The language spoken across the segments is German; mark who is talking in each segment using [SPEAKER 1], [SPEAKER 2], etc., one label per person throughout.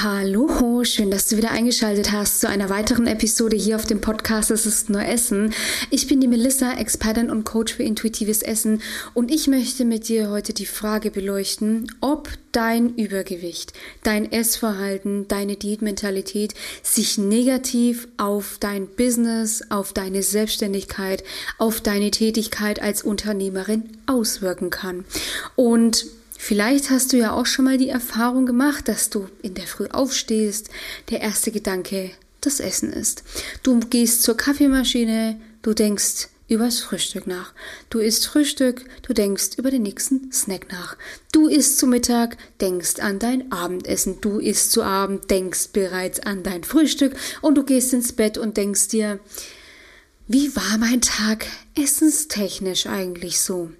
[SPEAKER 1] Hallo, schön, dass du wieder eingeschaltet hast zu einer weiteren Episode hier auf dem Podcast Es ist nur Essen. Ich bin die Melissa, Expertin und Coach für intuitives Essen und ich möchte mit dir heute die Frage beleuchten, ob dein Übergewicht, dein Essverhalten, deine Diätmentalität sich negativ auf dein Business, auf deine Selbstständigkeit, auf deine Tätigkeit als Unternehmerin auswirken kann. Und Vielleicht hast du ja auch schon mal die Erfahrung gemacht, dass du in der Früh aufstehst, der erste Gedanke das Essen ist. Du gehst zur Kaffeemaschine, du denkst übers Frühstück nach. Du isst Frühstück, du denkst über den nächsten Snack nach. Du isst zu Mittag, denkst an dein Abendessen. Du isst zu Abend, denkst bereits an dein Frühstück und du gehst ins Bett und denkst dir, wie war mein Tag essenstechnisch eigentlich so?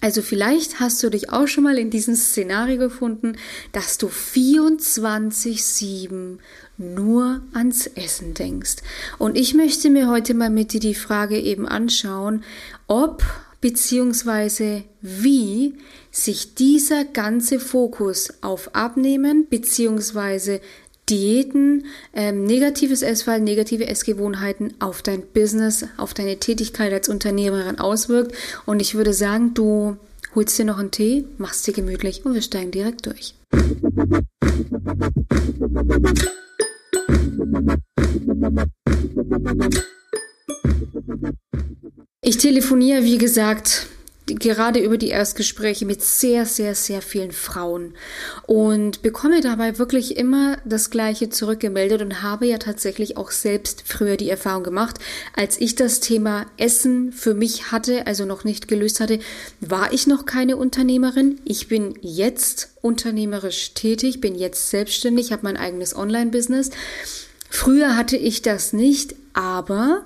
[SPEAKER 1] Also vielleicht hast du dich auch schon mal in diesem Szenario gefunden, dass du 24-7 nur ans Essen denkst. Und ich möchte mir heute mal mit dir die Frage eben anschauen, ob beziehungsweise wie sich dieser ganze Fokus auf Abnehmen beziehungsweise Diäten, ähm, negatives Essverhalten, negative Essgewohnheiten auf dein Business, auf deine Tätigkeit als Unternehmerin auswirkt. Und ich würde sagen, du holst dir noch einen Tee, machst dir gemütlich und wir steigen direkt durch. Ich telefoniere, wie gesagt, gerade über die Erstgespräche mit sehr, sehr, sehr vielen Frauen und bekomme dabei wirklich immer das Gleiche zurückgemeldet und habe ja tatsächlich auch selbst früher die Erfahrung gemacht, als ich das Thema Essen für mich hatte, also noch nicht gelöst hatte, war ich noch keine Unternehmerin. Ich bin jetzt unternehmerisch tätig, bin jetzt selbstständig, habe mein eigenes Online-Business. Früher hatte ich das nicht, aber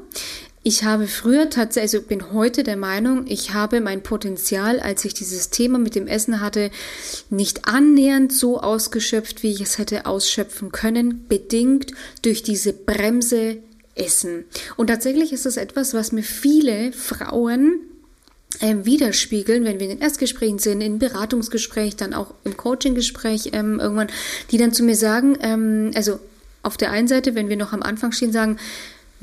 [SPEAKER 1] ich habe früher tatsächlich, also bin heute der Meinung, ich habe mein Potenzial, als ich dieses Thema mit dem Essen hatte, nicht annähernd so ausgeschöpft, wie ich es hätte ausschöpfen können, bedingt durch diese Bremse Essen. Und tatsächlich ist das etwas, was mir viele Frauen ähm, widerspiegeln, wenn wir in den Erstgesprächen sind, in Beratungsgespräch, dann auch im Coachinggespräch ähm, irgendwann, die dann zu mir sagen, ähm, also auf der einen Seite, wenn wir noch am Anfang stehen, sagen,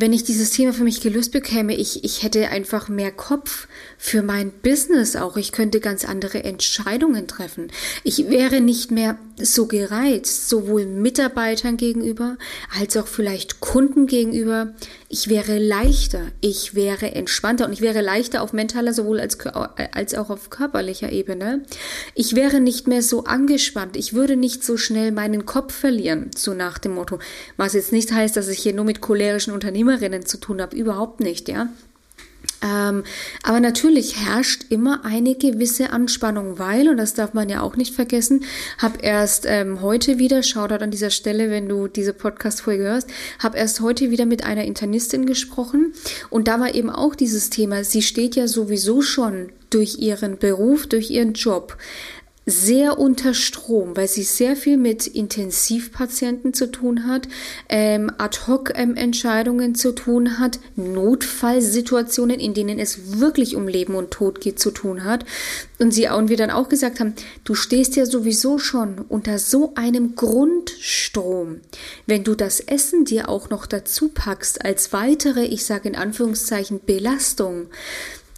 [SPEAKER 1] wenn ich dieses Thema für mich gelöst bekäme, ich, ich hätte einfach mehr Kopf für mein Business auch. Ich könnte ganz andere Entscheidungen treffen. Ich wäre nicht mehr so gereizt, sowohl Mitarbeitern gegenüber als auch vielleicht Kunden gegenüber. Ich wäre leichter, ich wäre entspannter und ich wäre leichter auf mentaler sowohl als, als auch auf körperlicher Ebene. Ich wäre nicht mehr so angespannt. Ich würde nicht so schnell meinen Kopf verlieren, so nach dem Motto. Was jetzt nicht heißt, dass ich hier nur mit cholerischen Unternehmerinnen zu tun habe. Überhaupt nicht, ja. Ähm, aber natürlich herrscht immer eine gewisse Anspannung, weil, und das darf man ja auch nicht vergessen, habe erst ähm, heute wieder, Shoutout an dieser Stelle, wenn du diese Podcast-Folge hörst, habe erst heute wieder mit einer Internistin gesprochen. Und da war eben auch dieses Thema, sie steht ja sowieso schon durch ihren Beruf, durch ihren Job sehr unter Strom, weil sie sehr viel mit Intensivpatienten zu tun hat, ähm, Ad-hoc-Entscheidungen ähm, zu tun hat, Notfallsituationen, in denen es wirklich um Leben und Tod geht, zu tun hat. Und sie und wir dann auch gesagt haben, du stehst ja sowieso schon unter so einem Grundstrom. Wenn du das Essen dir auch noch dazu packst als weitere, ich sage in Anführungszeichen, Belastung,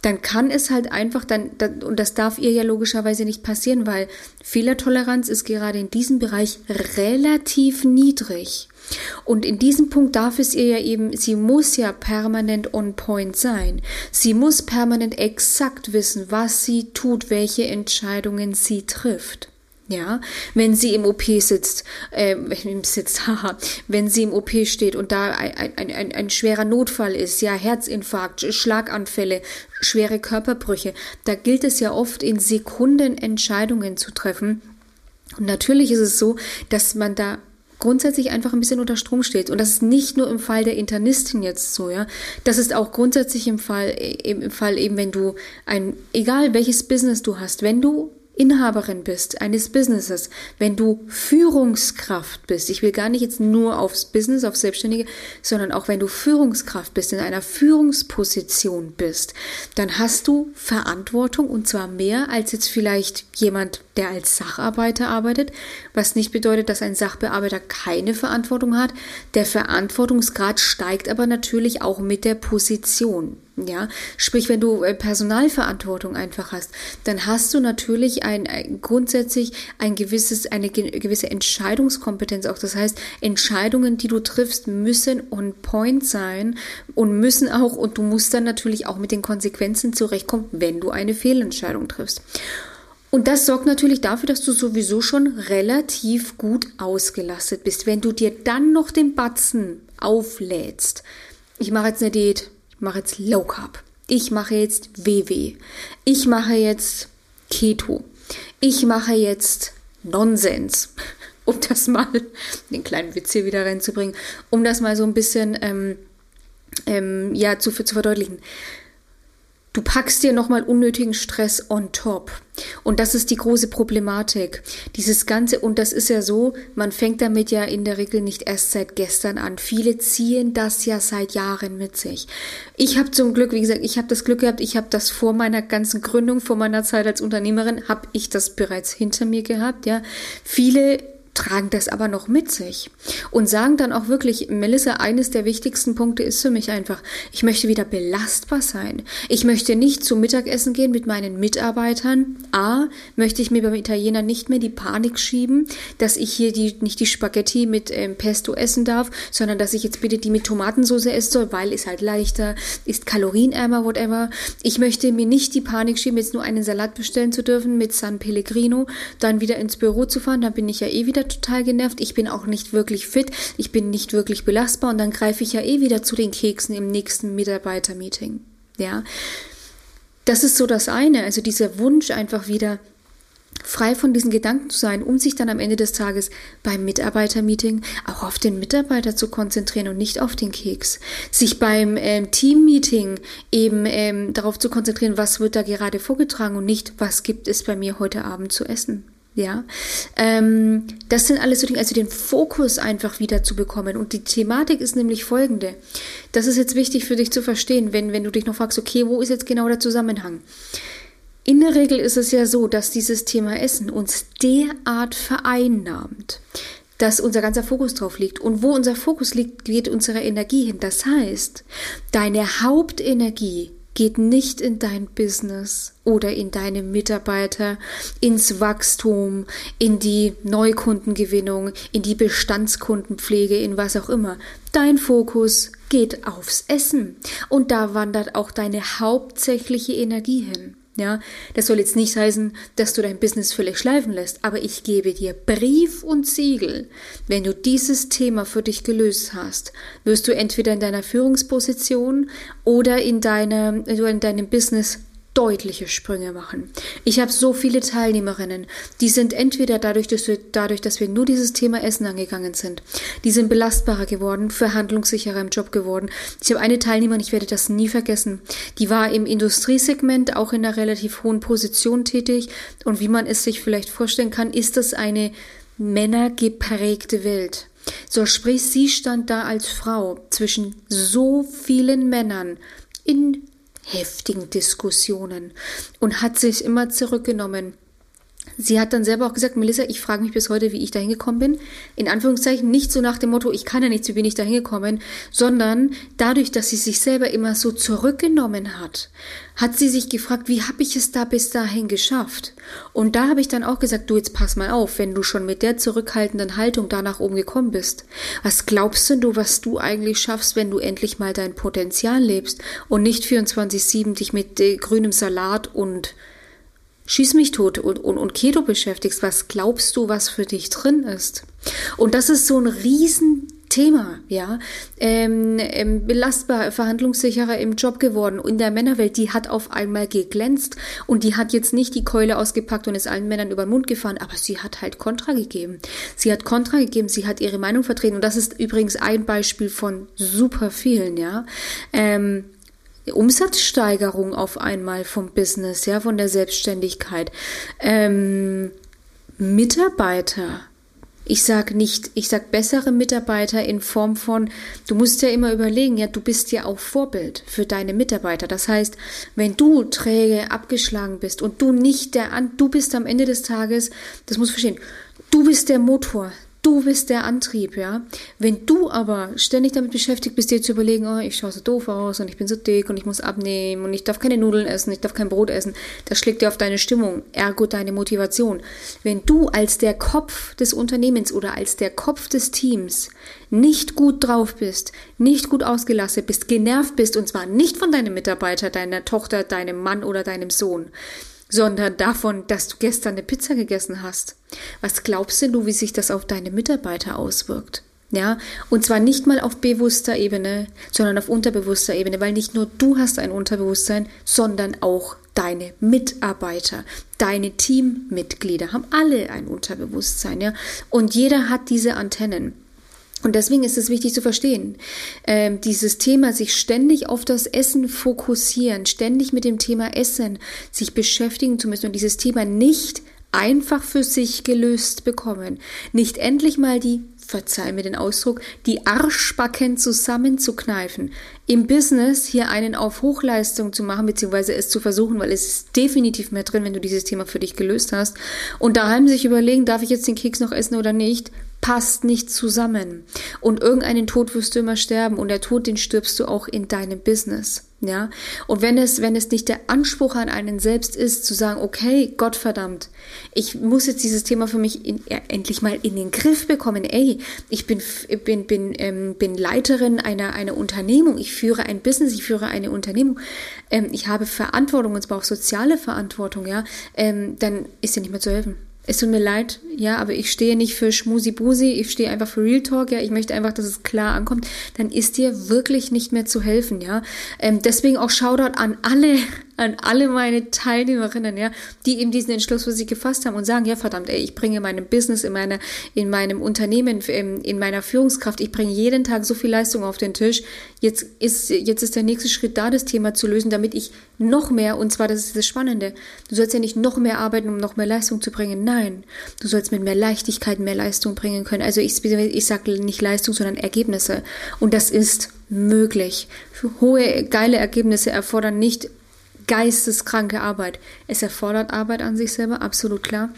[SPEAKER 1] dann kann es halt einfach dann, und das darf ihr ja logischerweise nicht passieren, weil Fehlertoleranz ist gerade in diesem Bereich relativ niedrig. Und in diesem Punkt darf es ihr ja eben, sie muss ja permanent on point sein. Sie muss permanent exakt wissen, was sie tut, welche Entscheidungen sie trifft. Ja, wenn sie im OP sitzt, äh, sitzt, haha, wenn sie im OP steht und da ein, ein, ein, ein schwerer Notfall ist, ja, Herzinfarkt, Schlaganfälle, schwere Körperbrüche, da gilt es ja oft in Sekunden Entscheidungen zu treffen. Und natürlich ist es so, dass man da grundsätzlich einfach ein bisschen unter Strom steht. Und das ist nicht nur im Fall der Internistin jetzt so, ja. Das ist auch grundsätzlich im Fall, im Fall eben, wenn du ein, egal welches Business du hast, wenn du Inhaberin bist eines Businesses, wenn du Führungskraft bist, ich will gar nicht jetzt nur aufs Business, aufs Selbstständige, sondern auch wenn du Führungskraft bist, in einer Führungsposition bist, dann hast du Verantwortung und zwar mehr als jetzt vielleicht jemand der als Sacharbeiter arbeitet, was nicht bedeutet, dass ein Sachbearbeiter keine Verantwortung hat. Der Verantwortungsgrad steigt aber natürlich auch mit der Position. Ja, sprich, wenn du äh, Personalverantwortung einfach hast, dann hast du natürlich ein, ein grundsätzlich ein gewisses, eine gewisse Entscheidungskompetenz auch. Das heißt, Entscheidungen, die du triffst, müssen on point sein und müssen auch, und du musst dann natürlich auch mit den Konsequenzen zurechtkommen, wenn du eine Fehlentscheidung triffst. Und das sorgt natürlich dafür, dass du sowieso schon relativ gut ausgelastet bist. Wenn du dir dann noch den Batzen auflädst, ich mache jetzt eine Diät, ich mache jetzt Low Carb, ich mache jetzt WW, ich mache jetzt Keto, ich mache jetzt Nonsens, um das mal, den kleinen Witz hier wieder reinzubringen, um das mal so ein bisschen ähm, ähm, ja, zu, zu verdeutlichen. Du packst dir nochmal unnötigen Stress on top. Und das ist die große Problematik. Dieses Ganze, und das ist ja so, man fängt damit ja in der Regel nicht erst seit gestern an. Viele ziehen das ja seit Jahren mit sich. Ich habe zum Glück, wie gesagt, ich habe das Glück gehabt, ich habe das vor meiner ganzen Gründung, vor meiner Zeit als Unternehmerin, habe ich das bereits hinter mir gehabt. Ja, viele tragen das aber noch mit sich und sagen dann auch wirklich, Melissa, eines der wichtigsten Punkte ist für mich einfach, ich möchte wieder belastbar sein. Ich möchte nicht zum Mittagessen gehen mit meinen Mitarbeitern. A, möchte ich mir beim Italiener nicht mehr die Panik schieben, dass ich hier die, nicht die Spaghetti mit ähm, Pesto essen darf, sondern dass ich jetzt bitte die mit Tomatensauce essen soll, weil ist halt leichter, ist kalorienärmer, whatever. Ich möchte mir nicht die Panik schieben, jetzt nur einen Salat bestellen zu dürfen mit San Pellegrino, dann wieder ins Büro zu fahren, dann bin ich ja eh wieder total genervt, ich bin auch nicht wirklich fit, ich bin nicht wirklich belastbar und dann greife ich ja eh wieder zu den Keksen im nächsten Mitarbeitermeeting. Ja. Das ist so das eine, also dieser Wunsch einfach wieder frei von diesen Gedanken zu sein, um sich dann am Ende des Tages beim Mitarbeitermeeting auch auf den Mitarbeiter zu konzentrieren und nicht auf den Keks. Sich beim ähm, Teammeeting eben ähm, darauf zu konzentrieren, was wird da gerade vorgetragen und nicht, was gibt es bei mir heute Abend zu essen. Ja, ähm, das sind alles so Dinge, also den Fokus einfach wieder zu bekommen. Und die Thematik ist nämlich folgende. Das ist jetzt wichtig für dich zu verstehen, wenn, wenn du dich noch fragst, okay, wo ist jetzt genau der Zusammenhang? In der Regel ist es ja so, dass dieses Thema Essen uns derart vereinnahmt, dass unser ganzer Fokus drauf liegt. Und wo unser Fokus liegt, geht unsere Energie hin. Das heißt, deine Hauptenergie geht nicht in dein Business oder in deine Mitarbeiter, ins Wachstum, in die Neukundengewinnung, in die Bestandskundenpflege, in was auch immer. Dein Fokus geht aufs Essen und da wandert auch deine hauptsächliche Energie hin. Ja, das soll jetzt nicht heißen, dass du dein Business völlig schleifen lässt, aber ich gebe dir Brief und Siegel. Wenn du dieses Thema für dich gelöst hast, wirst du entweder in deiner Führungsposition oder in deiner, in deinem Business deutliche Sprünge machen. Ich habe so viele Teilnehmerinnen, die sind entweder dadurch, dass wir, dadurch, dass wir nur dieses Thema Essen angegangen sind, die sind belastbarer geworden, verhandlungssicherer im Job geworden. Ich habe eine Teilnehmerin, ich werde das nie vergessen, die war im Industriesegment auch in einer relativ hohen Position tätig und wie man es sich vielleicht vorstellen kann, ist das eine männergeprägte Welt. So sprich, sie stand da als Frau zwischen so vielen Männern in heftigen Diskussionen und hat sich immer zurückgenommen. Sie hat dann selber auch gesagt, Melissa, ich frage mich bis heute, wie ich da hingekommen bin. In Anführungszeichen nicht so nach dem Motto, ich kann ja nichts, wie bin ich da hingekommen, sondern dadurch, dass sie sich selber immer so zurückgenommen hat, hat sie sich gefragt, wie habe ich es da bis dahin geschafft? Und da habe ich dann auch gesagt, du jetzt pass mal auf, wenn du schon mit der zurückhaltenden Haltung da nach oben gekommen bist, was glaubst denn du, was du eigentlich schaffst, wenn du endlich mal dein Potenzial lebst und nicht 24-7 dich mit äh, grünem Salat und Schieß mich tot und, und, und Keto beschäftigst, was glaubst du, was für dich drin ist? Und das ist so ein Riesenthema, ja. Ähm, ähm, belastbar, verhandlungssicherer im Job geworden. In der Männerwelt, die hat auf einmal geglänzt und die hat jetzt nicht die Keule ausgepackt und ist allen Männern über den Mund gefahren, aber sie hat halt Kontra gegeben. Sie hat Kontra gegeben, sie hat ihre Meinung vertreten und das ist übrigens ein Beispiel von super vielen, ja. Ähm, Umsatzsteigerung auf einmal vom Business, ja, von der Selbstständigkeit. Ähm, Mitarbeiter Ich sag nicht, ich sag bessere Mitarbeiter in Form von, du musst ja immer überlegen, ja, du bist ja auch Vorbild für deine Mitarbeiter. Das heißt, wenn du träge, abgeschlagen bist und du nicht der, du bist am Ende des Tages, das muss verstehen, du bist der Motor, Du bist der Antrieb, ja. Wenn du aber ständig damit beschäftigt bist, dir zu überlegen, oh, ich schaue so doof aus und ich bin so dick und ich muss abnehmen und ich darf keine Nudeln essen, ich darf kein Brot essen, das schlägt dir auf deine Stimmung, ergo deine Motivation. Wenn du als der Kopf des Unternehmens oder als der Kopf des Teams nicht gut drauf bist, nicht gut ausgelastet bist, genervt bist und zwar nicht von deinem Mitarbeiter, deiner Tochter, deinem Mann oder deinem Sohn, sondern davon, dass du gestern eine Pizza gegessen hast. Was glaubst du, wie sich das auf deine Mitarbeiter auswirkt? Ja, und zwar nicht mal auf bewusster Ebene, sondern auf unterbewusster Ebene, weil nicht nur du hast ein Unterbewusstsein, sondern auch deine Mitarbeiter, deine Teammitglieder haben alle ein Unterbewusstsein, ja. Und jeder hat diese Antennen. Und deswegen ist es wichtig zu verstehen, äh, dieses Thema, sich ständig auf das Essen fokussieren, ständig mit dem Thema Essen sich beschäftigen zu müssen und dieses Thema nicht einfach für sich gelöst bekommen. Nicht endlich mal die, verzeih mir den Ausdruck, die Arschbacken zusammenzukneifen. Im Business hier einen auf Hochleistung zu machen, beziehungsweise es zu versuchen, weil es ist definitiv mehr drin, wenn du dieses Thema für dich gelöst hast. Und daheim sich überlegen, darf ich jetzt den Keks noch essen oder nicht? Passt nicht zusammen. Und irgendeinen Tod wirst du immer sterben und der Tod, den stirbst du auch in deinem Business. Ja, und wenn es, wenn es nicht der Anspruch an einen selbst ist, zu sagen, okay, Gott verdammt, ich muss jetzt dieses Thema für mich in, ja, endlich mal in den Griff bekommen. Ey, ich bin, bin, bin, ähm, bin Leiterin einer, einer Unternehmung, ich führe ein Business, ich führe eine Unternehmung, ähm, ich habe Verantwortung und zwar auch soziale Verantwortung, ja, ähm, dann ist dir nicht mehr zu helfen es tut mir leid, ja, aber ich stehe nicht für Schmusi-Busi, ich stehe einfach für Real Talk, ja, ich möchte einfach, dass es klar ankommt, dann ist dir wirklich nicht mehr zu helfen, ja. Ähm, deswegen auch Shoutout an alle, an alle meine Teilnehmerinnen, ja, die eben diesen Entschluss für sich gefasst haben und sagen, ja, verdammt, ey, ich bringe meinem Business, in meiner, in meinem Unternehmen, in, in meiner Führungskraft, ich bringe jeden Tag so viel Leistung auf den Tisch. Jetzt ist, jetzt ist der nächste Schritt da, das Thema zu lösen, damit ich noch mehr, und zwar, das ist das Spannende, du sollst ja nicht noch mehr arbeiten, um noch mehr Leistung zu bringen. Nein, du sollst mit mehr Leichtigkeit mehr Leistung bringen können. Also ich, ich sage nicht Leistung, sondern Ergebnisse. Und das ist möglich. Hohe, geile Ergebnisse erfordern nicht geisteskranke Arbeit. Es erfordert Arbeit an sich selber, absolut klar.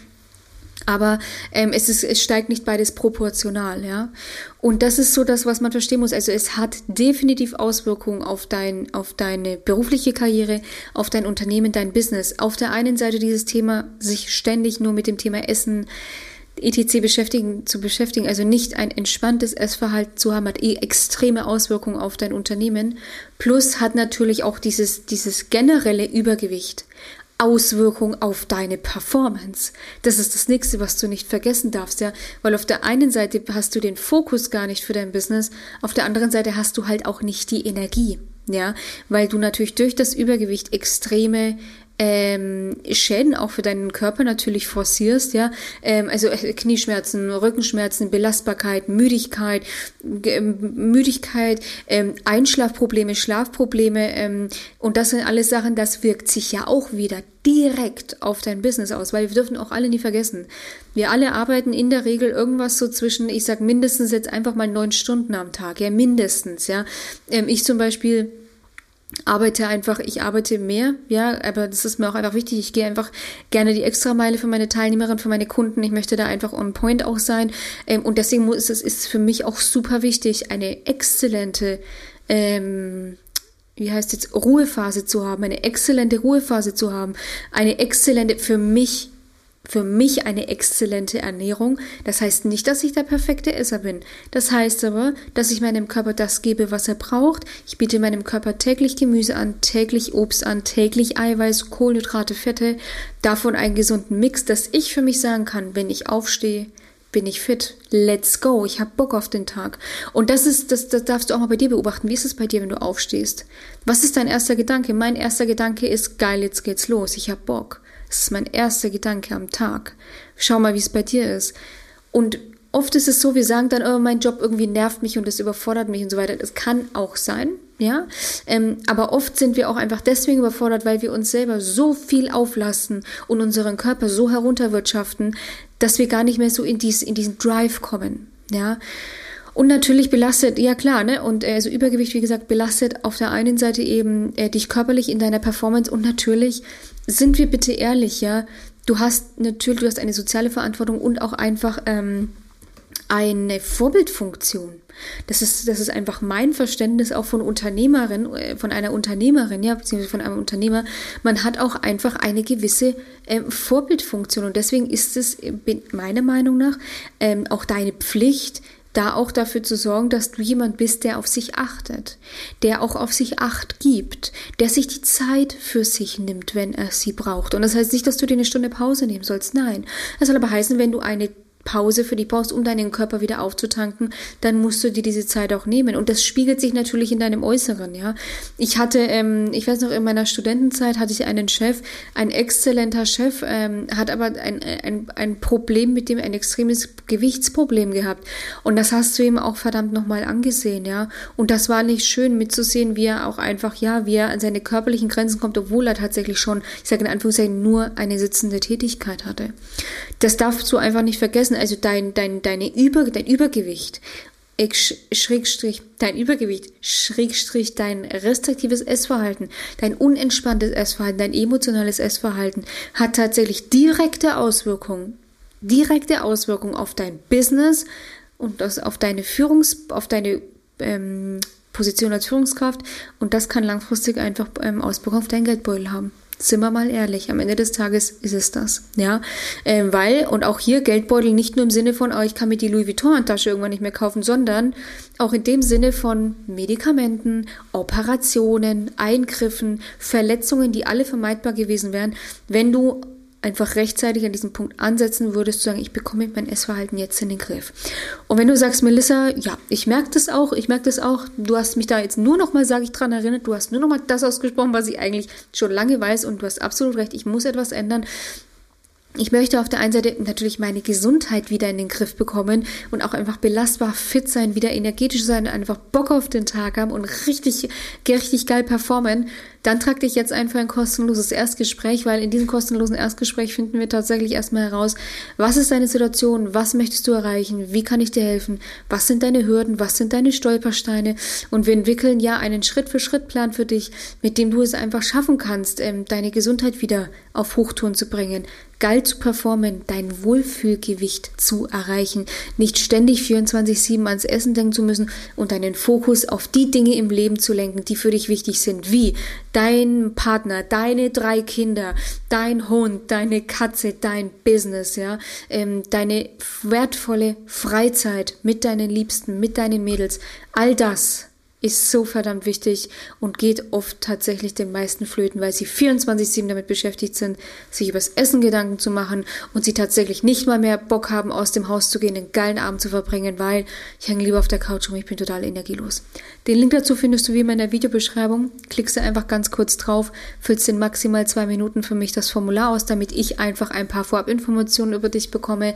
[SPEAKER 1] Aber ähm, es, ist, es steigt nicht beides proportional, ja. Und das ist so das, was man verstehen muss. Also es hat definitiv Auswirkungen auf, dein, auf deine berufliche Karriere, auf dein Unternehmen, dein Business. Auf der einen Seite dieses Thema, sich ständig nur mit dem Thema Essen etc. beschäftigen, zu beschäftigen, also nicht ein entspanntes Essverhalten zu haben, hat eh extreme Auswirkungen auf dein Unternehmen. Plus hat natürlich auch dieses, dieses generelle Übergewicht Auswirkungen auf deine Performance. Das ist das nächste, was du nicht vergessen darfst, ja. Weil auf der einen Seite hast du den Fokus gar nicht für dein Business, auf der anderen Seite hast du halt auch nicht die Energie, ja. Weil du natürlich durch das Übergewicht extreme ähm, Schäden auch für deinen Körper natürlich forcierst, ja, ähm, also äh, Knieschmerzen, Rückenschmerzen, Belastbarkeit, Müdigkeit, ähm, Müdigkeit, ähm, Einschlafprobleme, Schlafprobleme ähm, und das sind alles Sachen, das wirkt sich ja auch wieder direkt auf dein Business aus, weil wir dürfen auch alle nie vergessen, wir alle arbeiten in der Regel irgendwas so zwischen, ich sag mindestens jetzt einfach mal neun Stunden am Tag, ja, mindestens, ja, ähm, ich zum Beispiel arbeite einfach, ich arbeite mehr, ja, aber das ist mir auch einfach wichtig. Ich gehe einfach gerne die Extrameile für meine Teilnehmerinnen, für meine Kunden. Ich möchte da einfach on point auch sein. Ähm, und deswegen muss es ist für mich auch super wichtig, eine exzellente ähm, wie heißt jetzt, Ruhephase zu haben, eine exzellente Ruhephase zu haben, eine exzellente, für mich für mich eine exzellente Ernährung. Das heißt nicht, dass ich der perfekte Esser bin. Das heißt aber, dass ich meinem Körper das gebe, was er braucht. Ich biete meinem Körper täglich Gemüse an, täglich Obst an, täglich Eiweiß, Kohlenhydrate, Fette, davon einen gesunden Mix, dass ich für mich sagen kann, wenn ich aufstehe, bin ich fit. Let's go. Ich habe Bock auf den Tag. Und das ist, das, das darfst du auch mal bei dir beobachten. Wie ist es bei dir, wenn du aufstehst? Was ist dein erster Gedanke? Mein erster Gedanke ist geil, jetzt geht's los. Ich habe Bock. Das ist mein erster Gedanke am Tag. Schau mal, wie es bei dir ist. Und oft ist es so, wir sagen dann, oh, mein Job irgendwie nervt mich und es überfordert mich und so weiter. Das kann auch sein, ja. Ähm, aber oft sind wir auch einfach deswegen überfordert, weil wir uns selber so viel auflasten und unseren Körper so herunterwirtschaften, dass wir gar nicht mehr so in, dies, in diesen Drive kommen. Ja. Und natürlich belastet, ja klar, ne? Und äh, also Übergewicht, wie gesagt, belastet auf der einen Seite eben äh, dich körperlich in deiner Performance und natürlich sind wir bitte ehrlich, ja. Du hast natürlich, du hast eine soziale Verantwortung und auch einfach ähm, eine Vorbildfunktion. Das ist, das ist einfach mein Verständnis auch von Unternehmerin, äh, von einer Unternehmerin, ja, beziehungsweise von einem Unternehmer. Man hat auch einfach eine gewisse ähm, Vorbildfunktion und deswegen ist es äh, meiner Meinung nach ähm, auch deine Pflicht, da auch dafür zu sorgen, dass du jemand bist, der auf sich achtet, der auch auf sich acht gibt, der sich die Zeit für sich nimmt, wenn er sie braucht. Und das heißt nicht, dass du dir eine Stunde Pause nehmen sollst. Nein. Das soll aber heißen, wenn du eine Pause für die brauchst, um deinen Körper wieder aufzutanken, dann musst du dir diese Zeit auch nehmen. Und das spiegelt sich natürlich in deinem Äußeren, ja. Ich hatte, ähm, ich weiß noch, in meiner Studentenzeit hatte ich einen Chef, ein exzellenter Chef, ähm, hat aber ein, ein, ein Problem mit dem, ein extremes Gewichtsproblem gehabt. Und das hast du ihm auch verdammt nochmal angesehen, ja. Und das war nicht schön mitzusehen, wie er auch einfach, ja, wie er an seine körperlichen Grenzen kommt, obwohl er tatsächlich schon, ich sage in Anführungszeichen, nur eine sitzende Tätigkeit hatte. Das darfst du einfach nicht vergessen also dein, dein, deine Über, dein Übergewicht, Schrägstrich, dein Übergewicht, Schrägstrich, dein restriktives Essverhalten, dein unentspanntes Essverhalten, dein emotionales Essverhalten hat tatsächlich direkte Auswirkungen, direkte Auswirkungen auf dein Business und auf deine Führungs, auf deine ähm, Position als Führungskraft und das kann langfristig einfach ähm, Auswirkungen auf dein Geldbeutel haben. Sind wir mal ehrlich, am Ende des Tages ist es das. Ja, ähm, weil, und auch hier Geldbeutel nicht nur im Sinne von, oh, ich kann mir die Louis Vuitton-Tasche irgendwann nicht mehr kaufen, sondern auch in dem Sinne von Medikamenten, Operationen, Eingriffen, Verletzungen, die alle vermeidbar gewesen wären, wenn du einfach rechtzeitig an diesem Punkt ansetzen würdest, zu sagen, ich bekomme mein Essverhalten jetzt in den Griff. Und wenn du sagst, Melissa, ja, ich merke das auch, ich merke das auch, du hast mich da jetzt nur noch mal, sage ich dran erinnert, du hast nur noch mal das ausgesprochen, was ich eigentlich schon lange weiß und du hast absolut recht, ich muss etwas ändern, ich möchte auf der einen Seite natürlich meine Gesundheit wieder in den Griff bekommen und auch einfach belastbar fit sein, wieder energetisch sein, einfach Bock auf den Tag haben und richtig, richtig geil performen. Dann trag dich jetzt ein für ein kostenloses Erstgespräch, weil in diesem kostenlosen Erstgespräch finden wir tatsächlich erstmal heraus, was ist deine Situation, was möchtest du erreichen, wie kann ich dir helfen, was sind deine Hürden, was sind deine Stolpersteine und wir entwickeln ja einen Schritt-für-Schritt-Plan für dich, mit dem du es einfach schaffen kannst, ähm, deine Gesundheit wieder auf Hochtouren zu bringen, geil zu performen, dein Wohlfühlgewicht zu erreichen, nicht ständig 24-7 ans Essen denken zu müssen und deinen Fokus auf die Dinge im Leben zu lenken, die für dich wichtig sind, wie dein Partner, deine drei Kinder, dein Hund, deine Katze, dein Business, ja, ähm, deine wertvolle Freizeit mit deinen Liebsten, mit deinen Mädels, all das ist so verdammt wichtig und geht oft tatsächlich den meisten flöten, weil sie 24-7 damit beschäftigt sind, sich übers Essen Gedanken zu machen und sie tatsächlich nicht mal mehr Bock haben, aus dem Haus zu gehen, einen geilen Abend zu verbringen, weil ich hänge lieber auf der Couch rum, ich bin total energielos. Den Link dazu findest du wie immer in der Videobeschreibung. Klickst du einfach ganz kurz drauf, füllst in maximal zwei Minuten für mich das Formular aus, damit ich einfach ein paar Vorabinformationen über dich bekomme,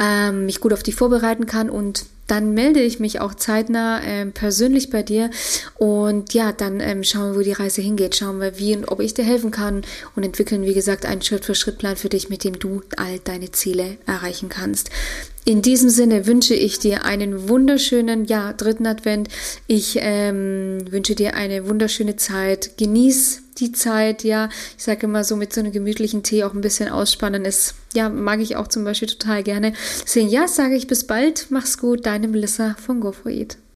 [SPEAKER 1] ähm, mich gut auf dich vorbereiten kann und dann melde ich mich auch zeitnah ähm, persönlich bei dir. Und ja, dann ähm, schauen wir, wo die Reise hingeht, schauen wir, wie und ob ich dir helfen kann. Und entwickeln, wie gesagt, einen Schritt-für-Schritt-Plan für dich, mit dem du all deine Ziele erreichen kannst. In diesem Sinne wünsche ich dir einen wunderschönen, ja, dritten Advent. Ich ähm, wünsche dir eine wunderschöne Zeit. Genieß die Zeit, ja. Ich sage immer so mit so einem gemütlichen Tee auch ein bisschen ausspannen ist, ja, mag ich auch zum Beispiel total gerne. Deswegen, ja, sage ich bis bald. Mach's gut. Deine Melissa von GoFoid.